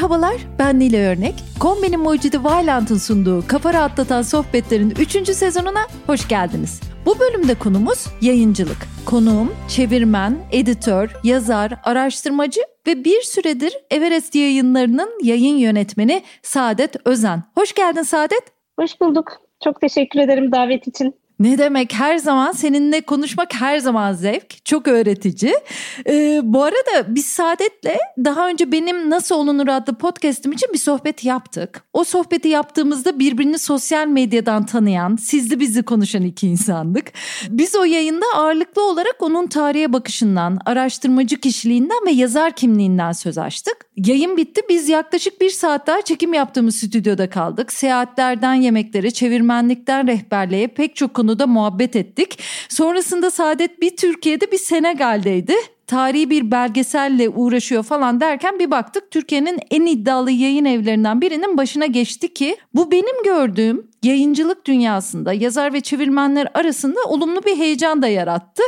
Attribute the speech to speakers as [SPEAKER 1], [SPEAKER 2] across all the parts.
[SPEAKER 1] Merhabalar, ben Nile Örnek. Kombinin mucidi Vailant'ın sunduğu Kafa Rahatlatan Sohbetler'in 3. sezonuna hoş geldiniz. Bu bölümde konumuz yayıncılık. Konuğum çevirmen, editör, yazar, araştırmacı ve bir süredir Everest yayınlarının yayın yönetmeni Saadet Özen. Hoş geldin Saadet.
[SPEAKER 2] Hoş bulduk. Çok teşekkür ederim davet için.
[SPEAKER 1] Ne demek her zaman seninle konuşmak her zaman zevk. Çok öğretici. Ee, bu arada biz Saadet'le daha önce benim Nasıl Olunur adlı podcast'im için bir sohbet yaptık. O sohbeti yaptığımızda birbirini sosyal medyadan tanıyan, sizli bizi konuşan iki insandık. Biz o yayında ağırlıklı olarak onun tarihe bakışından, araştırmacı kişiliğinden ve yazar kimliğinden söz açtık. Yayın bitti. Biz yaklaşık bir saat daha çekim yaptığımız stüdyoda kaldık. Seyahatlerden yemeklere, çevirmenlikten rehberliğe pek çok konu konuda muhabbet ettik. Sonrasında Saadet bir Türkiye'de bir Senegal'deydi tarihi bir belgeselle uğraşıyor falan derken bir baktık Türkiye'nin en iddialı yayın evlerinden birinin başına geçti ki bu benim gördüğüm yayıncılık dünyasında yazar ve çevirmenler arasında olumlu bir heyecan da yarattı.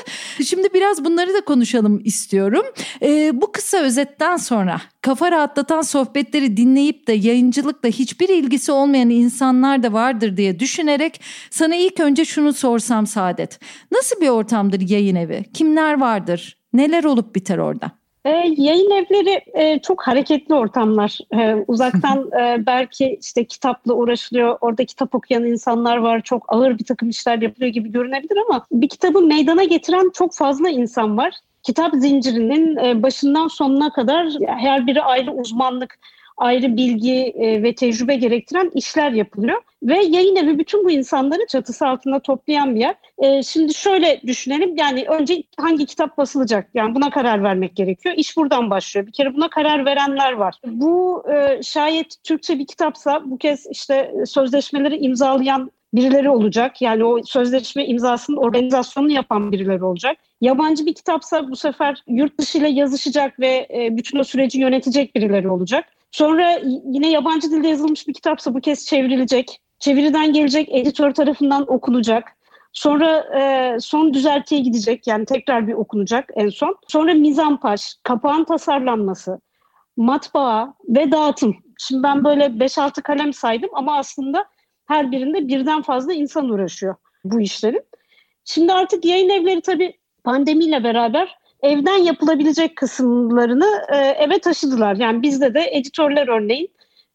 [SPEAKER 1] Şimdi biraz bunları da konuşalım istiyorum. Ee, bu kısa özetten sonra kafa rahatlatan sohbetleri dinleyip de yayıncılıkla hiçbir ilgisi olmayan insanlar da vardır diye düşünerek sana ilk önce şunu sorsam Saadet. Nasıl bir ortamdır yayın evi? Kimler vardır? Neler olup biter orada?
[SPEAKER 2] E, yayın evleri e, çok hareketli ortamlar. E, uzaktan e, belki işte kitapla uğraşılıyor, orada kitap okuyan insanlar var, çok ağır bir takım işler yapılıyor gibi görünebilir ama bir kitabı meydana getiren çok fazla insan var. Kitap zincirinin e, başından sonuna kadar her biri ayrı uzmanlık, ayrı bilgi e, ve tecrübe gerektiren işler yapılıyor. Ve yayın evi bütün bu insanları çatısı altında toplayan bir yer. E, şimdi şöyle düşünelim yani önce hangi kitap basılacak yani buna karar vermek gerekiyor. İş buradan başlıyor. Bir kere buna karar verenler var. Bu e, şayet Türkçe bir kitapsa bu kez işte sözleşmeleri imzalayan birileri olacak. Yani o sözleşme imzasının organizasyonunu yapan birileri olacak. Yabancı bir kitapsa bu sefer yurt dışı ile yazışacak ve bütün o süreci yönetecek birileri olacak. Sonra yine yabancı dilde yazılmış bir kitapsa bu kez çevrilecek. Çeviriden gelecek, editör tarafından okunacak. Sonra e, son düzeltiye gidecek yani tekrar bir okunacak en son. Sonra mizampaş, kapağın tasarlanması, matbaa ve dağıtım. Şimdi ben böyle 5-6 kalem saydım ama aslında her birinde birden fazla insan uğraşıyor bu işlerin. Şimdi artık yayın evleri tabii pandemiyle beraber evden yapılabilecek kısımlarını e, eve taşıdılar. Yani bizde de editörler örneğin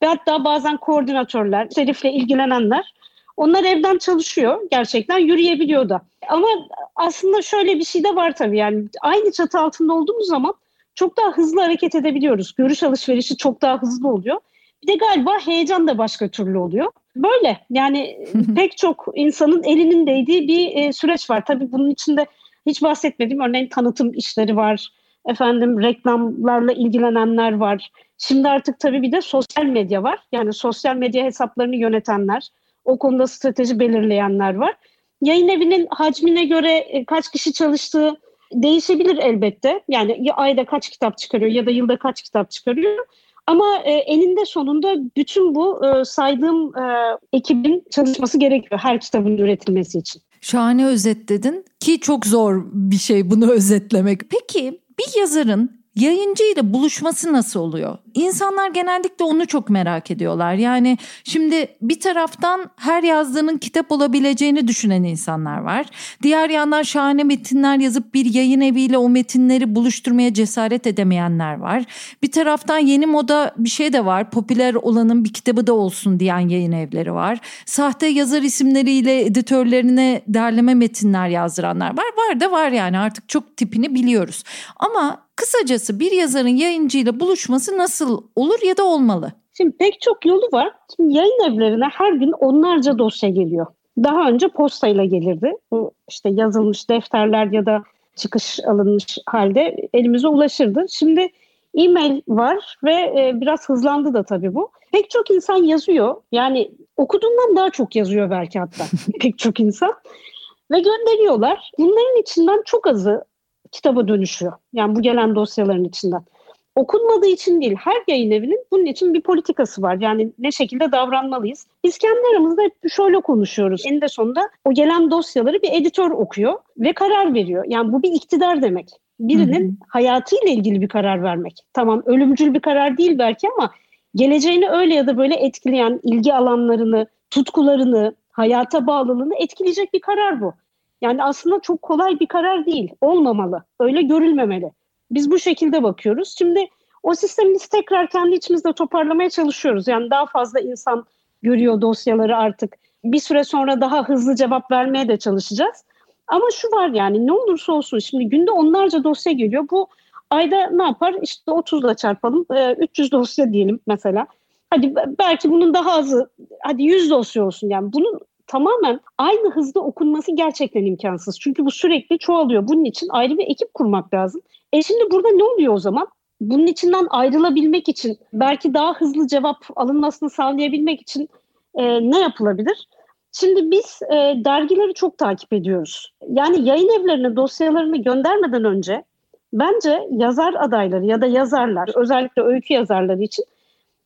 [SPEAKER 2] ve hatta bazen koordinatörler, serifle ilgilenenler onlar evden çalışıyor gerçekten yürüyebiliyor da. Ama aslında şöyle bir şey de var tabii yani aynı çatı altında olduğumuz zaman çok daha hızlı hareket edebiliyoruz. Görüş alışverişi çok daha hızlı oluyor. Bir de galiba heyecan da başka türlü oluyor. Böyle yani pek çok insanın elinin değdiği bir e, süreç var. Tabii bunun içinde hiç bahsetmediğim örneğin tanıtım işleri var. Efendim reklamlarla ilgilenenler var. Şimdi artık tabii bir de sosyal medya var. Yani sosyal medya hesaplarını yönetenler, o konuda strateji belirleyenler var. Yayın evinin hacmine göre e, kaç kişi çalıştığı değişebilir elbette. Yani ya ayda kaç kitap çıkarıyor ya da yılda kaç kitap çıkarıyor. Ama e, eninde sonunda bütün bu e, saydığım ekibin çalışması gerekiyor her kitabın üretilmesi için.
[SPEAKER 1] Şahane özetledin ki çok zor bir şey bunu özetlemek. Peki bir yazarın yayıncı ile buluşması nasıl oluyor? İnsanlar genellikle onu çok merak ediyorlar. Yani şimdi bir taraftan her yazdığının kitap olabileceğini düşünen insanlar var. Diğer yandan şahane metinler yazıp bir yayın eviyle o metinleri buluşturmaya cesaret edemeyenler var. Bir taraftan yeni moda bir şey de var. Popüler olanın bir kitabı da olsun diyen yayın evleri var. Sahte yazar isimleriyle editörlerine derleme metinler yazdıranlar var. Var da var yani artık çok tipini biliyoruz. Ama Kısacası bir yazarın yayıncıyla buluşması nasıl olur ya da olmalı?
[SPEAKER 2] Şimdi pek çok yolu var. Şimdi yayın evlerine her gün onlarca dosya geliyor. Daha önce postayla gelirdi. Bu işte yazılmış defterler ya da çıkış alınmış halde elimize ulaşırdı. Şimdi e-mail var ve e, biraz hızlandı da tabii bu. Pek çok insan yazıyor. Yani okuduğundan daha çok yazıyor belki hatta pek çok insan. Ve gönderiyorlar. Bunların içinden çok azı kitaba dönüşüyor. Yani bu gelen dosyaların içinden. Okunmadığı için değil, her yayın evinin bunun için bir politikası var. Yani ne şekilde davranmalıyız. Biz kendi aramızda hep şöyle konuşuyoruz. Eninde sonunda o gelen dosyaları bir editör okuyor ve karar veriyor. Yani bu bir iktidar demek. Birinin hı hı. hayatıyla ilgili bir karar vermek. Tamam ölümcül bir karar değil belki ama geleceğini öyle ya da böyle etkileyen ilgi alanlarını, tutkularını, hayata bağlılığını etkileyecek bir karar bu. Yani aslında çok kolay bir karar değil. Olmamalı. Öyle görülmemeli. Biz bu şekilde bakıyoruz. Şimdi o sistemi biz tekrar kendi içimizde toparlamaya çalışıyoruz. Yani daha fazla insan görüyor dosyaları artık. Bir süre sonra daha hızlı cevap vermeye de çalışacağız. Ama şu var yani ne olursa olsun şimdi günde onlarca dosya geliyor. Bu ayda ne yapar? İşte 30'la çarpalım. 300 dosya diyelim mesela. Hadi belki bunun daha azı, hadi 100 dosya olsun yani. Bunun tamamen aynı hızda okunması gerçekten imkansız. Çünkü bu sürekli çoğalıyor. Bunun için ayrı bir ekip kurmak lazım. E şimdi burada ne oluyor o zaman? Bunun içinden ayrılabilmek için, belki daha hızlı cevap alınmasını sağlayabilmek için e, ne yapılabilir? Şimdi biz e, dergileri çok takip ediyoruz. Yani yayın evlerine dosyalarını göndermeden önce bence yazar adayları ya da yazarlar, özellikle öykü yazarları için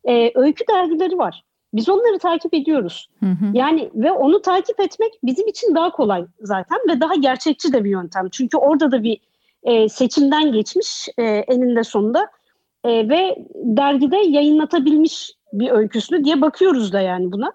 [SPEAKER 2] e, öykü dergileri var. Biz onları takip ediyoruz. Hı hı. Yani ve onu takip etmek bizim için daha kolay zaten ve daha gerçekçi de bir yöntem. Çünkü orada da bir e, seçimden geçmiş e, eninde sonunda e, ve dergide yayınlatabilmiş bir öyküsünü diye bakıyoruz da yani buna.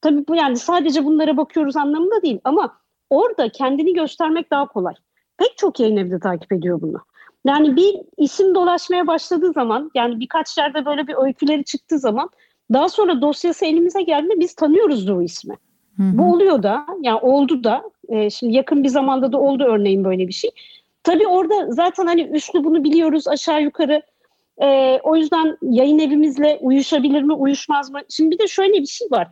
[SPEAKER 2] Tabii bu yani sadece bunlara bakıyoruz anlamında değil ama orada kendini göstermek daha kolay. Pek çok yayın evi de takip ediyor bunu. Yani bir isim dolaşmaya başladığı zaman yani birkaç yerde böyle bir öyküleri çıktığı zaman daha sonra dosyası elimize geldiğinde biz tanıyoruz o ismi. Hı hı. Bu oluyor da yani oldu da e, şimdi yakın bir zamanda da oldu örneğin böyle bir şey. Tabii orada zaten hani üslü bunu biliyoruz aşağı yukarı. E, o yüzden yayın evimizle uyuşabilir mi uyuşmaz mı? Şimdi bir de şöyle bir şey var.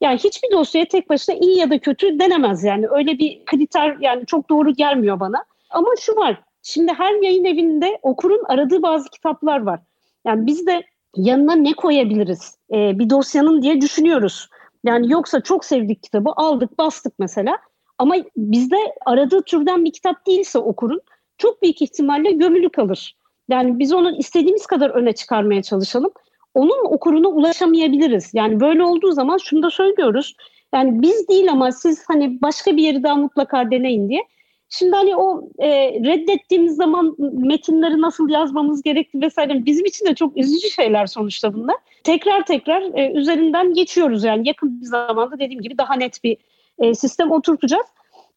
[SPEAKER 2] Yani hiçbir dosyaya tek başına iyi ya da kötü denemez yani. Öyle bir kriter yani çok doğru gelmiyor bana. Ama şu var. Şimdi her yayın evinde okurun aradığı bazı kitaplar var. Yani biz de yanına ne koyabiliriz e, bir dosyanın diye düşünüyoruz. Yani yoksa çok sevdik kitabı aldık bastık mesela ama bizde aradığı türden bir kitap değilse okurun çok büyük ihtimalle gömülü kalır. Yani biz onu istediğimiz kadar öne çıkarmaya çalışalım. Onun okuruna ulaşamayabiliriz. Yani böyle olduğu zaman şunu da söylüyoruz. Yani biz değil ama siz hani başka bir yeri daha mutlaka deneyin diye. Şimdi hani o e, reddettiğimiz zaman metinleri nasıl yazmamız gerekti vesaire bizim için de çok üzücü şeyler sonuçta bunlar. Tekrar tekrar e, üzerinden geçiyoruz yani yakın bir zamanda dediğim gibi daha net bir e, sistem oturtacağız.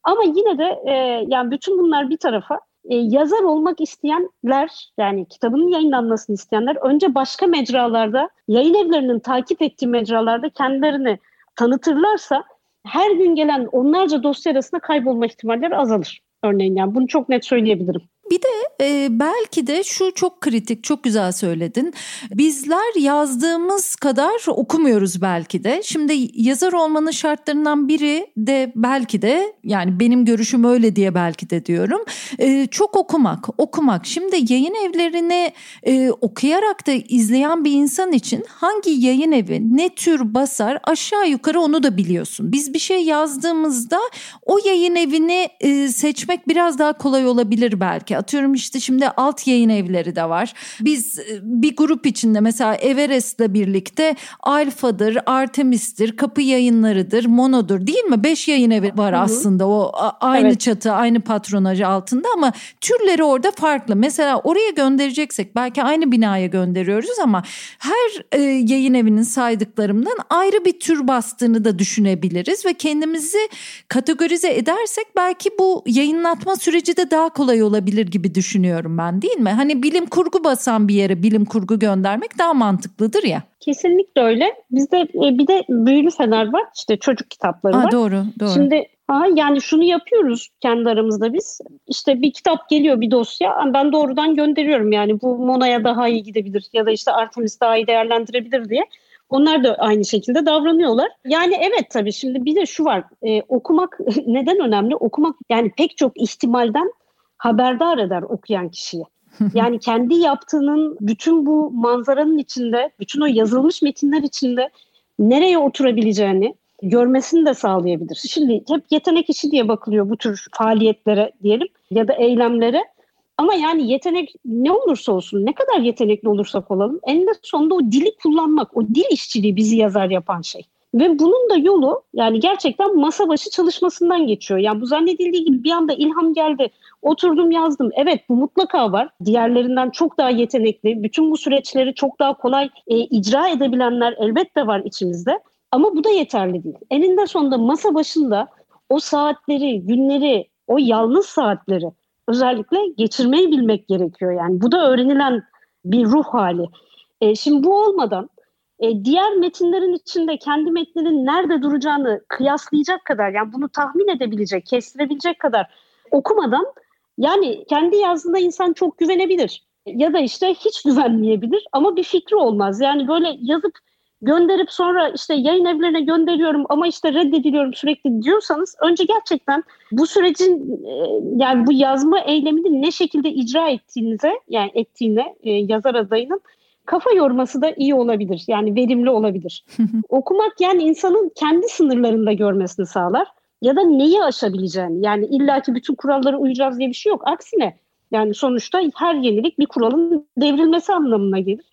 [SPEAKER 2] Ama yine de e, yani bütün bunlar bir tarafa e, yazar olmak isteyenler yani kitabının yayınlanmasını isteyenler önce başka mecralarda yayın evlerinin takip ettiği mecralarda kendilerini tanıtırlarsa her gün gelen onlarca dosya arasında kaybolma ihtimalleri azalır. Örneğin yani bunu çok net söyleyebilirim.
[SPEAKER 1] Bir de e, belki de şu çok kritik, çok güzel söyledin. Bizler yazdığımız kadar okumuyoruz belki de. Şimdi yazar olmanın şartlarından biri de belki de yani benim görüşüm öyle diye belki de diyorum. E, çok okumak, okumak. Şimdi yayın evlerini e, okuyarak da izleyen bir insan için hangi yayın evi ne tür basar aşağı yukarı onu da biliyorsun. Biz bir şey yazdığımızda o yayın evini e, seçmek biraz daha kolay olabilir belki Atıyorum işte şimdi alt yayın evleri de var. Biz e, bir grup içinde mesela Everest'le birlikte Alfa'dır, Artemis'tir, Kapı Yayınları'dır, Mono'dur değil mi? Beş yayın evi var aslında o aynı evet. çatı, aynı patronajı altında ama türleri orada farklı. Mesela oraya göndereceksek belki aynı binaya gönderiyoruz ama her e, yayın evinin saydıklarımdan ayrı bir tür bastığını da düşünebiliriz ve kendimizi kategorize edersek belki bu yayınlatma süreci de daha kolay olabilir gibi düşünüyorum ben değil mi? Hani bilim kurgu basan bir yere bilim kurgu göndermek daha mantıklıdır ya.
[SPEAKER 2] Kesinlikle öyle. Bizde e, bir de büyülü fener var. İşte çocuk kitapları
[SPEAKER 1] Aa,
[SPEAKER 2] var.
[SPEAKER 1] Doğru, doğru.
[SPEAKER 2] Şimdi ha, yani şunu yapıyoruz kendi aramızda biz. İşte bir kitap geliyor bir dosya. Ben doğrudan gönderiyorum yani bu Mona'ya daha iyi gidebilir ya da işte Artemis daha iyi değerlendirebilir diye. Onlar da aynı şekilde davranıyorlar. Yani evet tabii şimdi bir de şu var. E, okumak neden önemli? Okumak yani pek çok ihtimalden haberdar eder okuyan kişiyi. Yani kendi yaptığının bütün bu manzaranın içinde, bütün o yazılmış metinler içinde nereye oturabileceğini görmesini de sağlayabilir. Şimdi hep yetenek işi diye bakılıyor bu tür faaliyetlere diyelim ya da eylemlere. Ama yani yetenek ne olursa olsun, ne kadar yetenekli olursak olalım eninde sonunda o dili kullanmak, o dil işçiliği bizi yazar yapan şey. Ve bunun da yolu yani gerçekten masa başı çalışmasından geçiyor. Yani bu zannedildiği gibi bir anda ilham geldi. Oturdum yazdım. Evet bu mutlaka var. Diğerlerinden çok daha yetenekli. Bütün bu süreçleri çok daha kolay e, icra edebilenler elbette var içimizde. Ama bu da yeterli değil. Eninde sonunda masa başında o saatleri, günleri, o yalnız saatleri özellikle geçirmeyi bilmek gerekiyor. Yani bu da öğrenilen bir ruh hali. E, şimdi bu olmadan e, diğer metinlerin içinde kendi metninin nerede duracağını kıyaslayacak kadar yani bunu tahmin edebilecek, kestirebilecek kadar okumadan yani kendi yazdığında insan çok güvenebilir ya da işte hiç güvenmeyebilir ama bir fikri olmaz. Yani böyle yazıp gönderip sonra işte yayın evlerine gönderiyorum ama işte reddediliyorum sürekli diyorsanız önce gerçekten bu sürecin e, yani bu yazma eylemini ne şekilde icra ettiğinize yani ettiğine e, yazar adayının kafa yorması da iyi olabilir. Yani verimli olabilir. Okumak yani insanın kendi sınırlarında görmesini sağlar ya da neyi aşabileceğini. Yani illaki bütün kurallara uyacağız diye bir şey yok. Aksine yani sonuçta her yenilik bir kuralın devrilmesi anlamına gelir.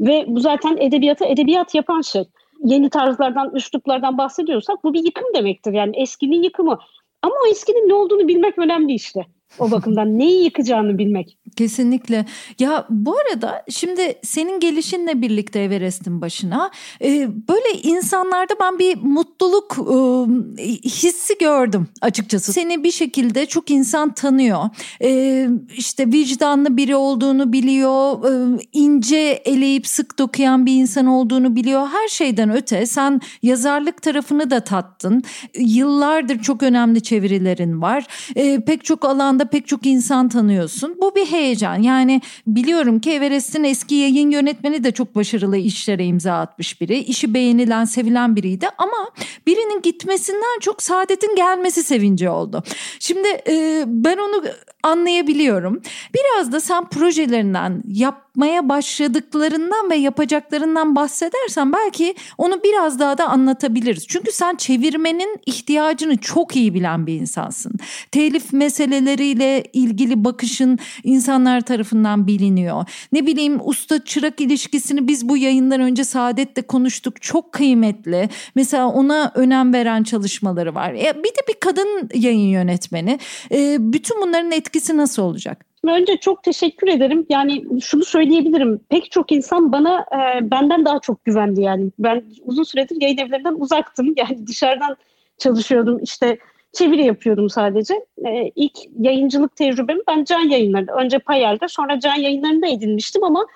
[SPEAKER 2] Ve bu zaten edebiyata edebiyat yapan şey. Yeni tarzlardan, üsluplardan bahsediyorsak bu bir yıkım demektir. Yani eskinin yıkımı. Ama o eskinin ne olduğunu bilmek önemli işte o bakımdan neyi yıkacağını bilmek.
[SPEAKER 1] Kesinlikle. Ya bu arada şimdi senin gelişinle birlikte Everest'in başına e, böyle insanlarda ben bir mutluluk e, hissi gördüm açıkçası. Seni bir şekilde çok insan tanıyor. E, işte vicdanlı biri olduğunu biliyor. E, ince eleyip sık dokuyan bir insan olduğunu biliyor. Her şeyden öte sen yazarlık tarafını da tattın. Yıllardır çok önemli çevirilerin var. E, pek çok alanda pek çok insan tanıyorsun. Bu bir heyecan. Yani biliyorum ki Everest'in eski yayın yönetmeni de çok başarılı işlere imza atmış biri. İşi beğenilen, sevilen biriydi ama birinin gitmesinden çok Saadet'in gelmesi sevinci oldu. Şimdi e, ben onu anlayabiliyorum. Biraz da sen projelerinden, yapmaya başladıklarından ve yapacaklarından bahsedersen belki onu biraz daha da anlatabiliriz. Çünkü sen çevirmenin ihtiyacını çok iyi bilen bir insansın. Telif meseleleriyle ilgili bakışın insanlar tarafından biliniyor. Ne bileyim usta çırak ilişkisini biz bu yayından önce Saadet'le konuştuk. Çok kıymetli. Mesela ona önem veren çalışmaları var. E, bir de bir kadın yayın yönetmeni. E, bütün bunların etkisi etkisi nasıl olacak?
[SPEAKER 2] Önce çok teşekkür ederim. Yani şunu söyleyebilirim. Pek çok insan bana e, benden daha çok güvendi yani. Ben uzun süredir yayın evlerinden uzaktım. Yani dışarıdan çalışıyordum. İşte çeviri yapıyordum sadece. E, ilk yayıncılık tecrübemi ben Can Yayınları'nda, önce Payel'de sonra Can Yayınları'nda edinmiştim ama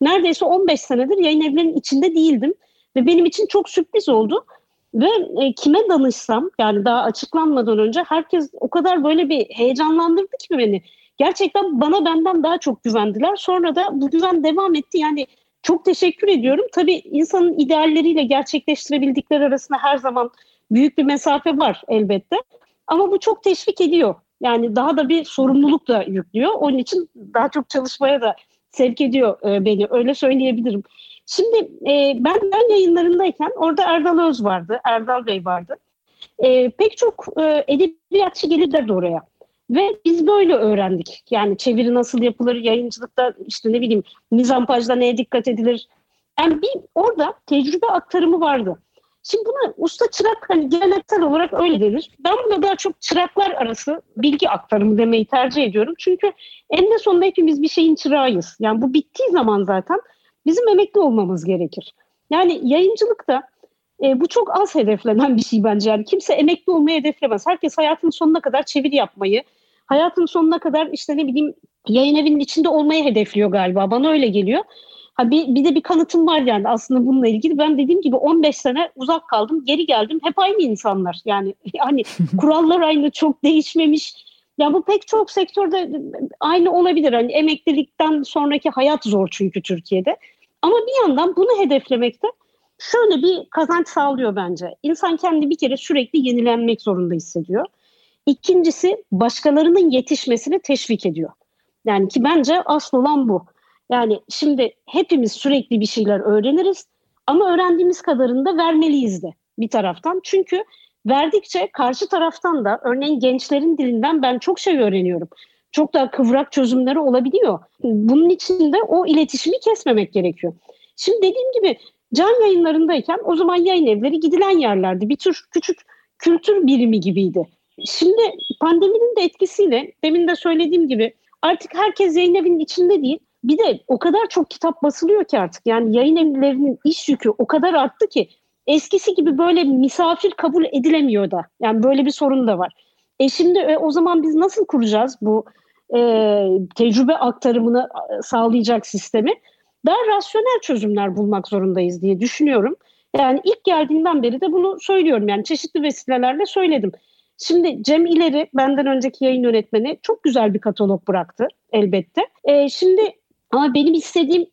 [SPEAKER 2] neredeyse 15 senedir yayın evlerinin içinde değildim. Ve benim için çok sürpriz oldu. Ve e, kime danışsam yani daha açıklanmadan önce herkes o kadar böyle bir heyecanlandırdı ki beni. Gerçekten bana benden daha çok güvendiler. Sonra da bu güven devam etti. Yani çok teşekkür ediyorum. Tabii insanın idealleriyle gerçekleştirebildikleri arasında her zaman büyük bir mesafe var elbette. Ama bu çok teşvik ediyor. Yani daha da bir sorumluluk da yüklüyor. Onun için daha çok çalışmaya da sevk ediyor e, beni. Öyle söyleyebilirim. Şimdi e, ben ben yayınlarındayken orada Erdal Öz vardı, Erdal Bey vardı. E, pek çok e, edebiyatçı gelirlerdi oraya. Ve biz böyle öğrendik. Yani çeviri nasıl yapılır, yayıncılıkta işte ne bileyim mizampajda neye dikkat edilir. Yani bir orada tecrübe aktarımı vardı. Şimdi buna usta çırak hani geleneksel olarak öyle denir. Ben buna daha çok çıraklar arası bilgi aktarımı demeyi tercih ediyorum. Çünkü eninde sonunda hepimiz bir şeyin çırağıyız. Yani bu bittiği zaman zaten bizim emekli olmamız gerekir. Yani yayıncılıkta e, bu çok az hedeflenen bir şey bence. Yani kimse emekli olmayı hedeflemez. Herkes hayatının sonuna kadar çeviri yapmayı, hayatının sonuna kadar işte ne bileyim yayın evinin içinde olmayı hedefliyor galiba. Bana öyle geliyor. Ha bir, bir de bir kanıtım var yani aslında bununla ilgili. Ben dediğim gibi 15 sene uzak kaldım, geri geldim. Hep aynı insanlar. Yani hani kurallar aynı, çok değişmemiş. Ya bu pek çok sektörde aynı olabilir. Hani emeklilikten sonraki hayat zor çünkü Türkiye'de. Ama bir yandan bunu hedeflemekte şöyle bir kazanç sağlıyor bence. İnsan kendi bir kere sürekli yenilenmek zorunda hissediyor. İkincisi başkalarının yetişmesini teşvik ediyor. Yani ki bence asıl olan bu. Yani şimdi hepimiz sürekli bir şeyler öğreniriz ama öğrendiğimiz kadarını da vermeliyiz de bir taraftan. Çünkü verdikçe karşı taraftan da örneğin gençlerin dilinden ben çok şey öğreniyorum çok daha kıvrak çözümleri olabiliyor. Bunun için de o iletişimi kesmemek gerekiyor. Şimdi dediğim gibi Can yayınlarındayken o zaman yayın evleri gidilen yerlerdi. Bir tür küçük kültür birimi gibiydi. Şimdi pandeminin de etkisiyle demin de söylediğim gibi artık herkes yayın evinin içinde değil. Bir de o kadar çok kitap basılıyor ki artık yani yayın evlerinin iş yükü o kadar arttı ki eskisi gibi böyle misafir kabul edilemiyor da. Yani böyle bir sorun da var. E şimdi e, o zaman biz nasıl kuracağız bu e, tecrübe aktarımını sağlayacak sistemi? Daha rasyonel çözümler bulmak zorundayız diye düşünüyorum. Yani ilk geldiğimden beri de bunu söylüyorum. Yani çeşitli vesilelerle söyledim. Şimdi Cem İleri benden önceki yayın yönetmeni çok güzel bir katalog bıraktı elbette. E, şimdi ama benim istediğim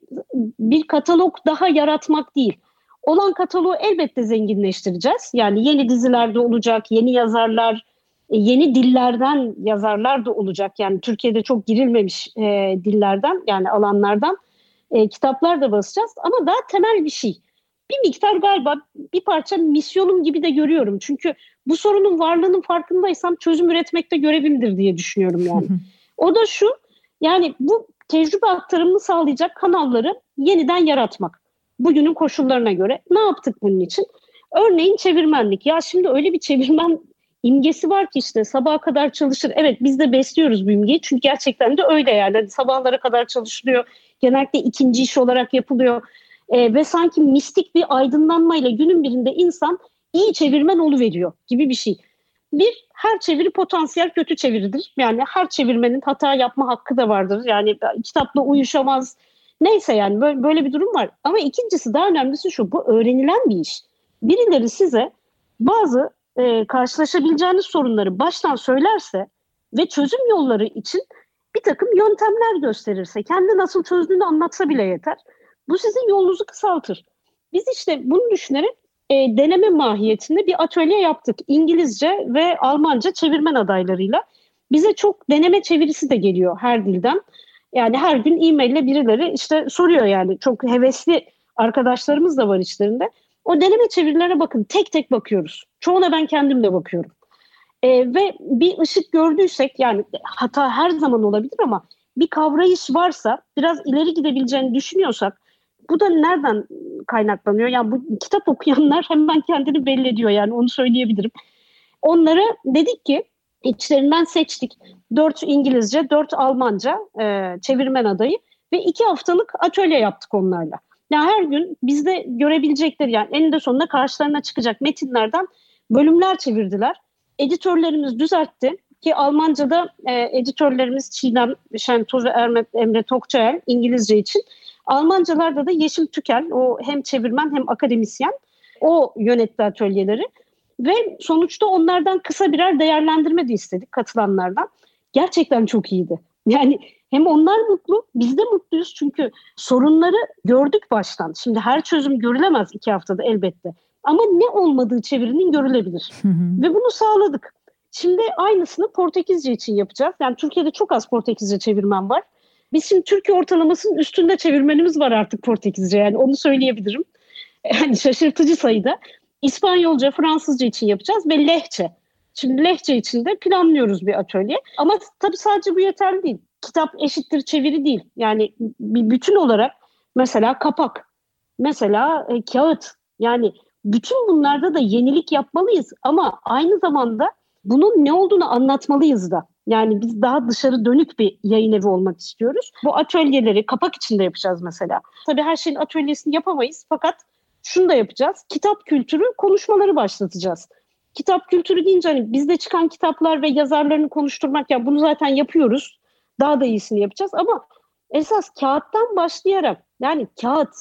[SPEAKER 2] bir katalog daha yaratmak değil. Olan kataloğu elbette zenginleştireceğiz. Yani yeni dizilerde olacak, yeni yazarlar, e, yeni dillerden yazarlar da olacak. Yani Türkiye'de çok girilmemiş e, dillerden yani alanlardan e, kitaplar da basacağız. Ama daha temel bir şey. Bir miktar galiba bir parça misyonum gibi de görüyorum. Çünkü bu sorunun varlığının farkındaysam çözüm üretmekte görevimdir diye düşünüyorum yani. o da şu yani bu tecrübe aktarımını sağlayacak kanalları yeniden yaratmak. Bugünün koşullarına göre ne yaptık bunun için? Örneğin çevirmenlik. Ya şimdi öyle bir çevirmen imgesi var ki işte sabaha kadar çalışır. Evet biz de besliyoruz bu imgeyi çünkü gerçekten de öyle yani. Hani sabahlara kadar çalışılıyor. Genellikle ikinci iş olarak yapılıyor. Ee, ve sanki mistik bir aydınlanmayla günün birinde insan iyi çevirmen veriyor gibi bir şey. Bir, her çeviri potansiyel kötü çeviridir. Yani her çevirmenin hata yapma hakkı da vardır. Yani kitapla uyuşamaz. Neyse yani böyle, böyle bir durum var. Ama ikincisi daha önemlisi şu, bu öğrenilen bir iş. Birileri size bazı e, karşılaşabileceğiniz sorunları baştan söylerse ve çözüm yolları için bir takım yöntemler gösterirse, kendi nasıl çözdüğünü anlatsa bile yeter. Bu sizin yolunuzu kısaltır. Biz işte bunu düşünerek e, deneme mahiyetinde bir atölye yaptık. İngilizce ve Almanca çevirmen adaylarıyla. Bize çok deneme çevirisi de geliyor her dilden. Yani her gün e-mail ile birileri işte soruyor yani. Çok hevesli arkadaşlarımız da var içlerinde. O deneme çevirilere bakın tek tek bakıyoruz. Çoğuna ben kendim de bakıyorum. E, ve bir ışık gördüysek yani hata her zaman olabilir ama bir kavrayış varsa biraz ileri gidebileceğini düşünüyorsak bu da nereden kaynaklanıyor? Yani bu kitap okuyanlar hemen kendini belli ediyor yani onu söyleyebilirim. Onlara dedik ki içlerinden seçtik. Dört İngilizce, dört Almanca e, çevirmen adayı ve iki haftalık atölye yaptık onlarla. Yani her gün bizde görebilecekleri yani eninde sonunda karşılarına çıkacak metinlerden bölümler çevirdiler. Editörlerimiz düzeltti ki Almanca'da e, editörlerimiz Çiğdem Şentoz ve Emre, Emre Tokçael İngilizce için Almancalarda da Yeşim Tükel, o hem çevirmen hem akademisyen, o yönetti atölyeleri. Ve sonuçta onlardan kısa birer değerlendirme de istedik katılanlardan. Gerçekten çok iyiydi. Yani hem onlar mutlu, biz de mutluyuz çünkü sorunları gördük baştan. Şimdi her çözüm görülemez iki haftada elbette. Ama ne olmadığı çevirinin görülebilir. Ve bunu sağladık. Şimdi aynısını Portekizce için yapacağız. Yani Türkiye'de çok az Portekizce çevirmen var. Biz şimdi Türkiye ortalamasının üstünde çevirmenimiz var artık Portekizce yani onu söyleyebilirim. Yani şaşırtıcı sayıda. İspanyolca, Fransızca için yapacağız ve lehçe. Şimdi lehçe için de planlıyoruz bir atölye. Ama tabii sadece bu yeterli değil. Kitap eşittir çeviri değil. Yani bir bütün olarak mesela kapak, mesela e, kağıt. Yani bütün bunlarda da yenilik yapmalıyız ama aynı zamanda bunun ne olduğunu anlatmalıyız da. Yani biz daha dışarı dönük bir yayın evi olmak istiyoruz. Bu atölyeleri kapak içinde yapacağız mesela. Tabii her şeyin atölyesini yapamayız fakat şunu da yapacağız. Kitap kültürü konuşmaları başlatacağız. Kitap kültürü deyince hani bizde çıkan kitaplar ve yazarlarını konuşturmak ya bunu zaten yapıyoruz. Daha da iyisini yapacağız ama esas kağıttan başlayarak yani kağıt,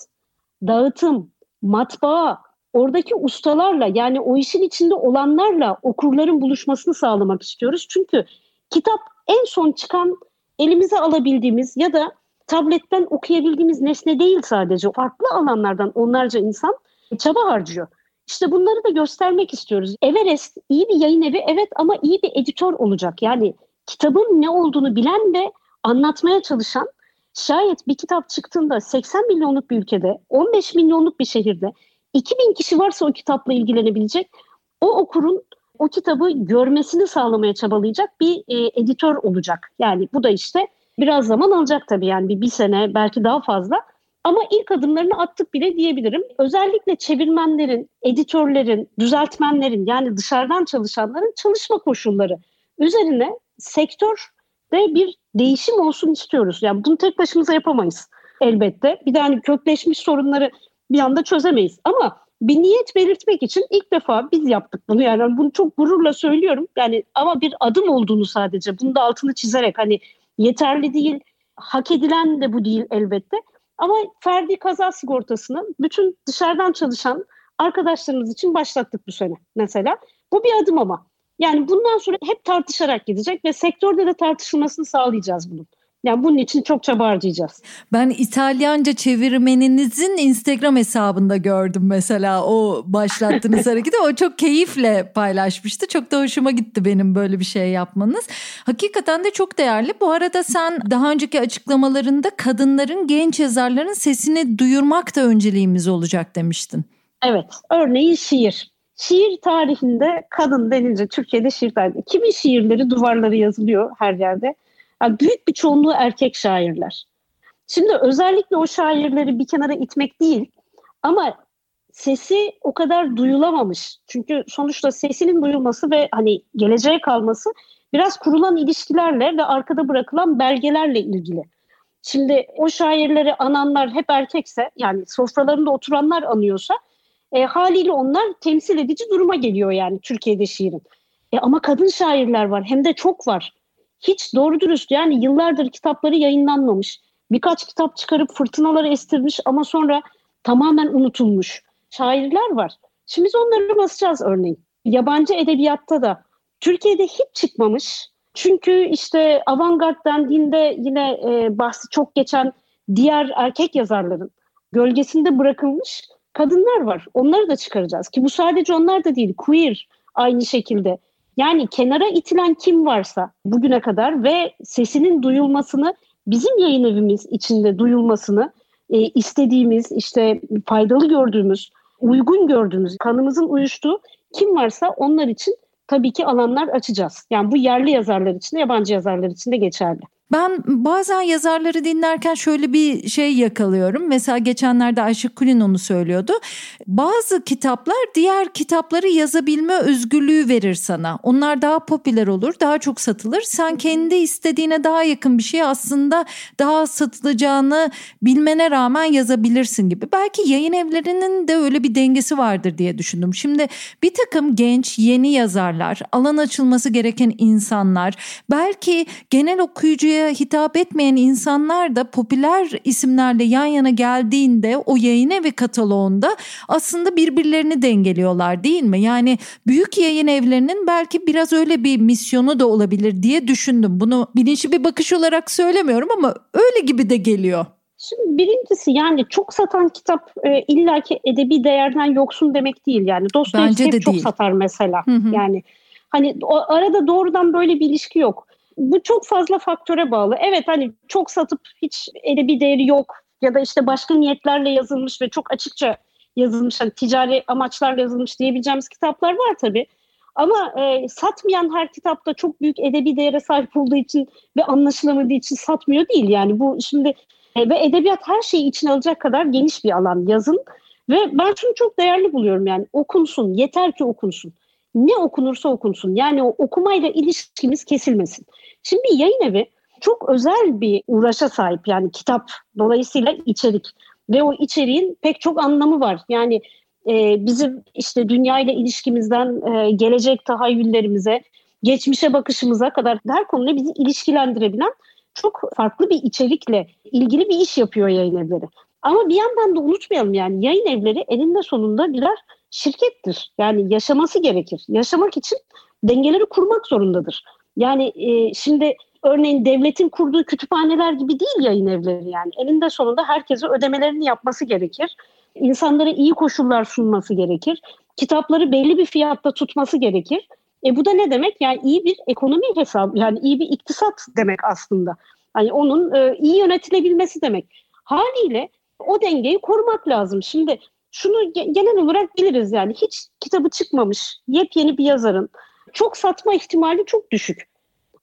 [SPEAKER 2] dağıtım, matbaa, oradaki ustalarla yani o işin içinde olanlarla okurların buluşmasını sağlamak istiyoruz. Çünkü kitap en son çıkan elimize alabildiğimiz ya da tabletten okuyabildiğimiz nesne değil sadece. Farklı alanlardan onlarca insan çaba harcıyor. İşte bunları da göstermek istiyoruz. Everest iyi bir yayın evi evet ama iyi bir editör olacak. Yani kitabın ne olduğunu bilen ve anlatmaya çalışan şayet bir kitap çıktığında 80 milyonluk bir ülkede 15 milyonluk bir şehirde 2000 kişi varsa o kitapla ilgilenebilecek o okurun o kitabı görmesini sağlamaya çabalayacak bir e, editör olacak. Yani bu da işte biraz zaman alacak tabii yani bir, bir sene belki daha fazla. Ama ilk adımlarını attık bile diyebilirim. Özellikle çevirmenlerin, editörlerin, düzeltmenlerin yani dışarıdan çalışanların çalışma koşulları üzerine sektör ve bir değişim olsun istiyoruz. Yani bunu tek başımıza yapamayız elbette. Bir de hani kökleşmiş sorunları bir anda çözemeyiz. Ama bir niyet belirtmek için ilk defa biz yaptık bunu. Yani bunu çok gururla söylüyorum. Yani ama bir adım olduğunu sadece. Bunu da altını çizerek hani yeterli değil, hak edilen de bu değil elbette. Ama ferdi kaza sigortasını bütün dışarıdan çalışan arkadaşlarımız için başlattık bu sene mesela. Bu bir adım ama. Yani bundan sonra hep tartışarak gidecek ve sektörde de tartışılmasını sağlayacağız bunun. Yani bunun için çok çaba harcayacağız.
[SPEAKER 1] Ben İtalyanca çevirmeninizin Instagram hesabında gördüm mesela o başlattığınız hareketi. O çok keyifle paylaşmıştı. Çok da hoşuma gitti benim böyle bir şey yapmanız. Hakikaten de çok değerli. Bu arada sen daha önceki açıklamalarında kadınların, genç yazarların sesini duyurmak da önceliğimiz olacak demiştin.
[SPEAKER 2] Evet. Örneğin şiir. Şiir tarihinde kadın denince Türkiye'de şiir tarihinde kimin şiirleri duvarları yazılıyor her yerde. Yani büyük bir çoğunluğu erkek şairler. Şimdi özellikle o şairleri bir kenara itmek değil ama sesi o kadar duyulamamış. Çünkü sonuçta sesinin duyulması ve hani geleceğe kalması biraz kurulan ilişkilerle ve arkada bırakılan belgelerle ilgili. Şimdi o şairleri ananlar hep erkekse yani sofralarında oturanlar anıyorsa e, haliyle onlar temsil edici duruma geliyor yani Türkiye'de şiirin. E, ama kadın şairler var hem de çok var. Hiç doğru dürüst yani yıllardır kitapları yayınlanmamış. Birkaç kitap çıkarıp fırtınaları estirmiş ama sonra tamamen unutulmuş şairler var. Şimdi biz onları basacağız örneğin. Yabancı edebiyatta da Türkiye'de hiç çıkmamış. Çünkü işte avantgard dendiğinde yine e, bahsi çok geçen diğer erkek yazarların gölgesinde bırakılmış kadınlar var. Onları da çıkaracağız ki bu sadece onlar da değil. Queer aynı şekilde. Yani kenara itilen kim varsa bugüne kadar ve sesinin duyulmasını bizim yayın evimiz içinde duyulmasını e, istediğimiz işte faydalı gördüğümüz uygun gördüğümüz kanımızın uyuştuğu kim varsa onlar için tabii ki alanlar açacağız. Yani bu yerli yazarlar için de yabancı yazarlar için de geçerli.
[SPEAKER 1] Ben bazen yazarları dinlerken şöyle bir şey yakalıyorum. Mesela geçenlerde Ayşe Kulin onu söylüyordu. Bazı kitaplar diğer kitapları yazabilme özgürlüğü verir sana. Onlar daha popüler olur, daha çok satılır. Sen kendi istediğine daha yakın bir şey aslında daha satılacağını bilmene rağmen yazabilirsin gibi. Belki yayın evlerinin de öyle bir dengesi vardır diye düşündüm. Şimdi bir takım genç, yeni yazarlar, alan açılması gereken insanlar, belki genel okuyucuya hitap etmeyen insanlar da popüler isimlerle yan yana geldiğinde o yayın evi kataloğunda aslında birbirlerini dengeliyorlar değil mi? Yani büyük yayın evlerinin belki biraz öyle bir misyonu da olabilir diye düşündüm. Bunu bilinçli bir bakış olarak söylemiyorum ama öyle gibi de geliyor.
[SPEAKER 2] Şimdi birincisi yani çok satan kitap e, illaki edebi değerden yoksun demek değil yani. Dostoyevski de çok değil. satar mesela. Hı hı. Yani hani o arada doğrudan böyle bir ilişki yok bu çok fazla faktöre bağlı. Evet hani çok satıp hiç edebi değeri yok ya da işte başka niyetlerle yazılmış ve çok açıkça yazılmış hani ticari amaçlarla yazılmış diyebileceğimiz kitaplar var tabii. Ama e, satmayan her kitapta çok büyük edebi değere sahip olduğu için ve anlaşılamadığı için satmıyor değil. Yani bu şimdi e, ve edebiyat her şeyi içine alacak kadar geniş bir alan yazın. Ve ben şunu çok değerli buluyorum yani okunsun yeter ki okunsun. Ne okunursa okunsun yani o okumayla ilişkimiz kesilmesin. Şimdi yayın evi çok özel bir uğraşa sahip yani kitap dolayısıyla içerik ve o içeriğin pek çok anlamı var. Yani e, bizim işte dünya ile ilişkimizden e, gelecek tahayyüllerimize, geçmişe bakışımıza kadar her konuda bizi ilişkilendirebilen çok farklı bir içerikle ilgili bir iş yapıyor yayın evleri. Ama bir yandan da unutmayalım yani yayın evleri elinde sonunda birer şirkettir. Yani yaşaması gerekir. Yaşamak için dengeleri kurmak zorundadır. Yani e, şimdi örneğin devletin kurduğu kütüphaneler gibi değil yayın evleri yani. Elinde sonunda herkese ödemelerini yapması gerekir. İnsanlara iyi koşullar sunması gerekir. Kitapları belli bir fiyatta tutması gerekir. E bu da ne demek? Yani iyi bir ekonomi hesabı, yani iyi bir iktisat demek aslında. Hani onun e, iyi yönetilebilmesi demek. Haliyle o dengeyi korumak lazım. Şimdi şunu genel olarak biliriz yani hiç kitabı çıkmamış yepyeni bir yazarın çok satma ihtimali çok düşük.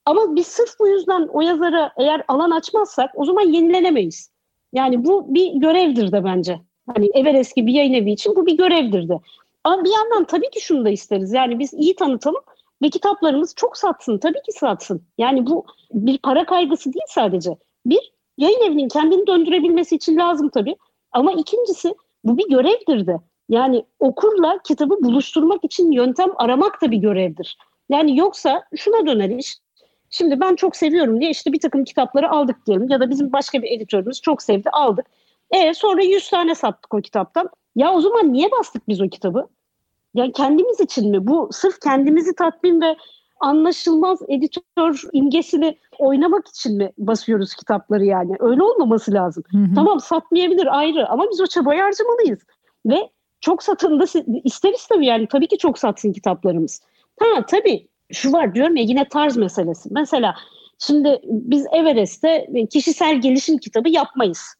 [SPEAKER 2] Ama biz sırf bu yüzden o yazara eğer alan açmazsak o zaman yenilenemeyiz. Yani bu bir görevdir de bence. Hani Everest gibi yayın evi için bu bir görevdir de. Ama bir yandan tabii ki şunu da isteriz. Yani biz iyi tanıtalım ve kitaplarımız çok satsın. Tabii ki satsın. Yani bu bir para kaygısı değil sadece. Bir, yayın evinin kendini döndürebilmesi için lazım tabii. Ama ikincisi bu bir görevdir de. Yani okurla kitabı buluşturmak için yöntem aramak da bir görevdir. Yani yoksa şuna döner iş. Şimdi ben çok seviyorum diye işte bir takım kitapları aldık diyelim ya da bizim başka bir editörümüz çok sevdi aldık. E sonra 100 tane sattık o kitaptan. Ya o zaman niye bastık biz o kitabı? Yani kendimiz için mi? Bu sırf kendimizi tatmin ve anlaşılmaz editör imgesini oynamak için mi basıyoruz kitapları yani? Öyle olmaması lazım. Hı hı. Tamam satmayabilir ayrı ama biz o çabayı harcamalıyız. Ve çok satın da ister istemez yani tabii ki çok satsın kitaplarımız. Ha tabii şu var diyorum ya yine tarz meselesi. Mesela şimdi biz Everest'te kişisel gelişim kitabı yapmayız.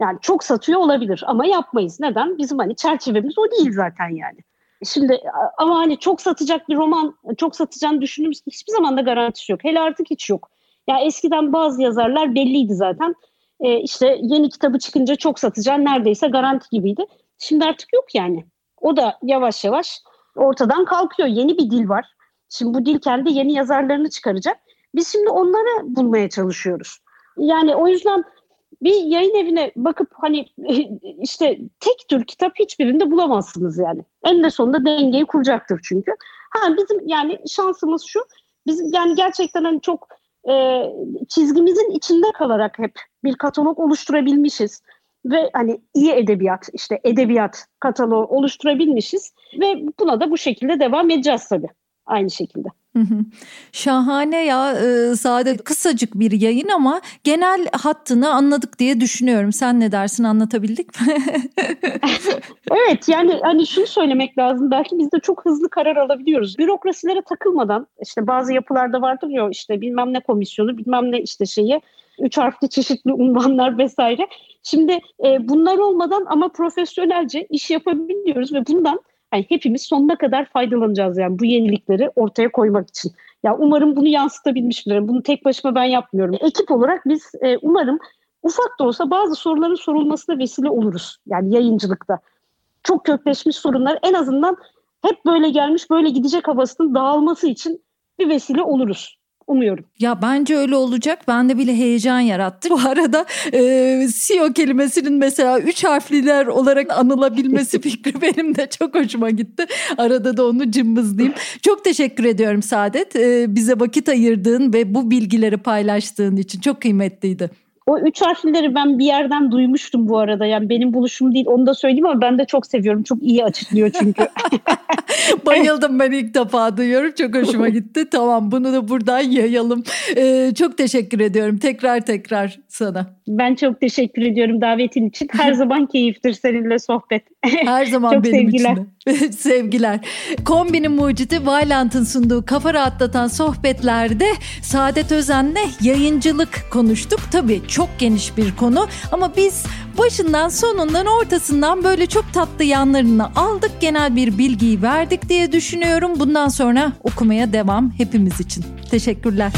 [SPEAKER 2] Yani çok satıyor olabilir ama yapmayız. Neden? Bizim hani çerçevemiz o değil zaten yani. Şimdi ama hani çok satacak bir roman, çok satacağını düşündüğümüz hiçbir zaman da garantisi yok. Hele artık hiç yok. Ya yani eskiden bazı yazarlar belliydi zaten. Ee, işte yeni kitabı çıkınca çok satacağın neredeyse garanti gibiydi. Şimdi artık yok yani. O da yavaş yavaş ortadan kalkıyor. Yeni bir dil var. Şimdi bu dil kendi yeni yazarlarını çıkaracak. Biz şimdi onları bulmaya çalışıyoruz. Yani o yüzden bir yayın evine bakıp hani işte tek tür kitap hiçbirinde bulamazsınız yani. En de sonunda dengeyi kuracaktır çünkü. Ha bizim yani şansımız şu. Biz yani gerçekten hani çok e, çizgimizin içinde kalarak hep bir katalog oluşturabilmişiz ve hani iyi edebiyat işte edebiyat kataloğu oluşturabilmişiz ve buna da bu şekilde devam edeceğiz tabii aynı şekilde.
[SPEAKER 1] Şahane ya e, Saadet kısacık bir yayın ama genel hattını anladık diye düşünüyorum. Sen ne dersin anlatabildik mi?
[SPEAKER 2] evet yani hani şunu söylemek lazım belki biz de çok hızlı karar alabiliyoruz. Bürokrasilere takılmadan işte bazı yapılarda vardır ya işte bilmem ne komisyonu bilmem ne işte şeyi üç harfli çeşitli unvanlar vesaire. Şimdi e, bunlar olmadan ama profesyonelce iş yapabiliyoruz ve bundan yani hepimiz sonuna kadar faydalanacağız yani bu yenilikleri ortaya koymak için. Ya umarım bunu yansıtabilmişimdir. Bunu tek başıma ben yapmıyorum. Ekip olarak biz e, umarım ufak da olsa bazı soruların sorulmasına vesile oluruz. Yani yayıncılıkta. Çok kökleşmiş sorunlar en azından hep böyle gelmiş böyle gidecek havasının dağılması için bir vesile oluruz umuyorum.
[SPEAKER 1] Ya bence öyle olacak. Bende bile heyecan yarattı. Bu arada e, CEO kelimesinin mesela üç harfliler olarak anılabilmesi fikri benim de çok hoşuma gitti. Arada da onu cımbızlayayım. Çok teşekkür ediyorum Saadet. E, bize vakit ayırdığın ve bu bilgileri paylaştığın için çok kıymetliydi.
[SPEAKER 2] O üç harfleri ben bir yerden duymuştum bu arada. Yani benim buluşum değil onu da söyleyeyim ama ben de çok seviyorum. Çok iyi açıklıyor çünkü.
[SPEAKER 1] Bayıldım ben ilk defa duyuyorum. Çok hoşuma gitti. Tamam bunu da buradan yayalım. Ee, çok teşekkür ediyorum tekrar tekrar sana.
[SPEAKER 2] Ben çok teşekkür ediyorum davetin için. Her zaman keyiftir seninle sohbet.
[SPEAKER 1] Her zaman çok benim sevgiler. için sevgiler. Kombinin mucidi Vailant'ın sunduğu kafa rahatlatan sohbetlerde Saadet Özen'le yayıncılık konuştuk. Tabii çok geniş bir konu ama biz başından sonundan ortasından böyle çok tatlı yanlarını aldık. Genel bir bilgiyi verdik diye düşünüyorum. Bundan sonra okumaya devam hepimiz için. Teşekkürler.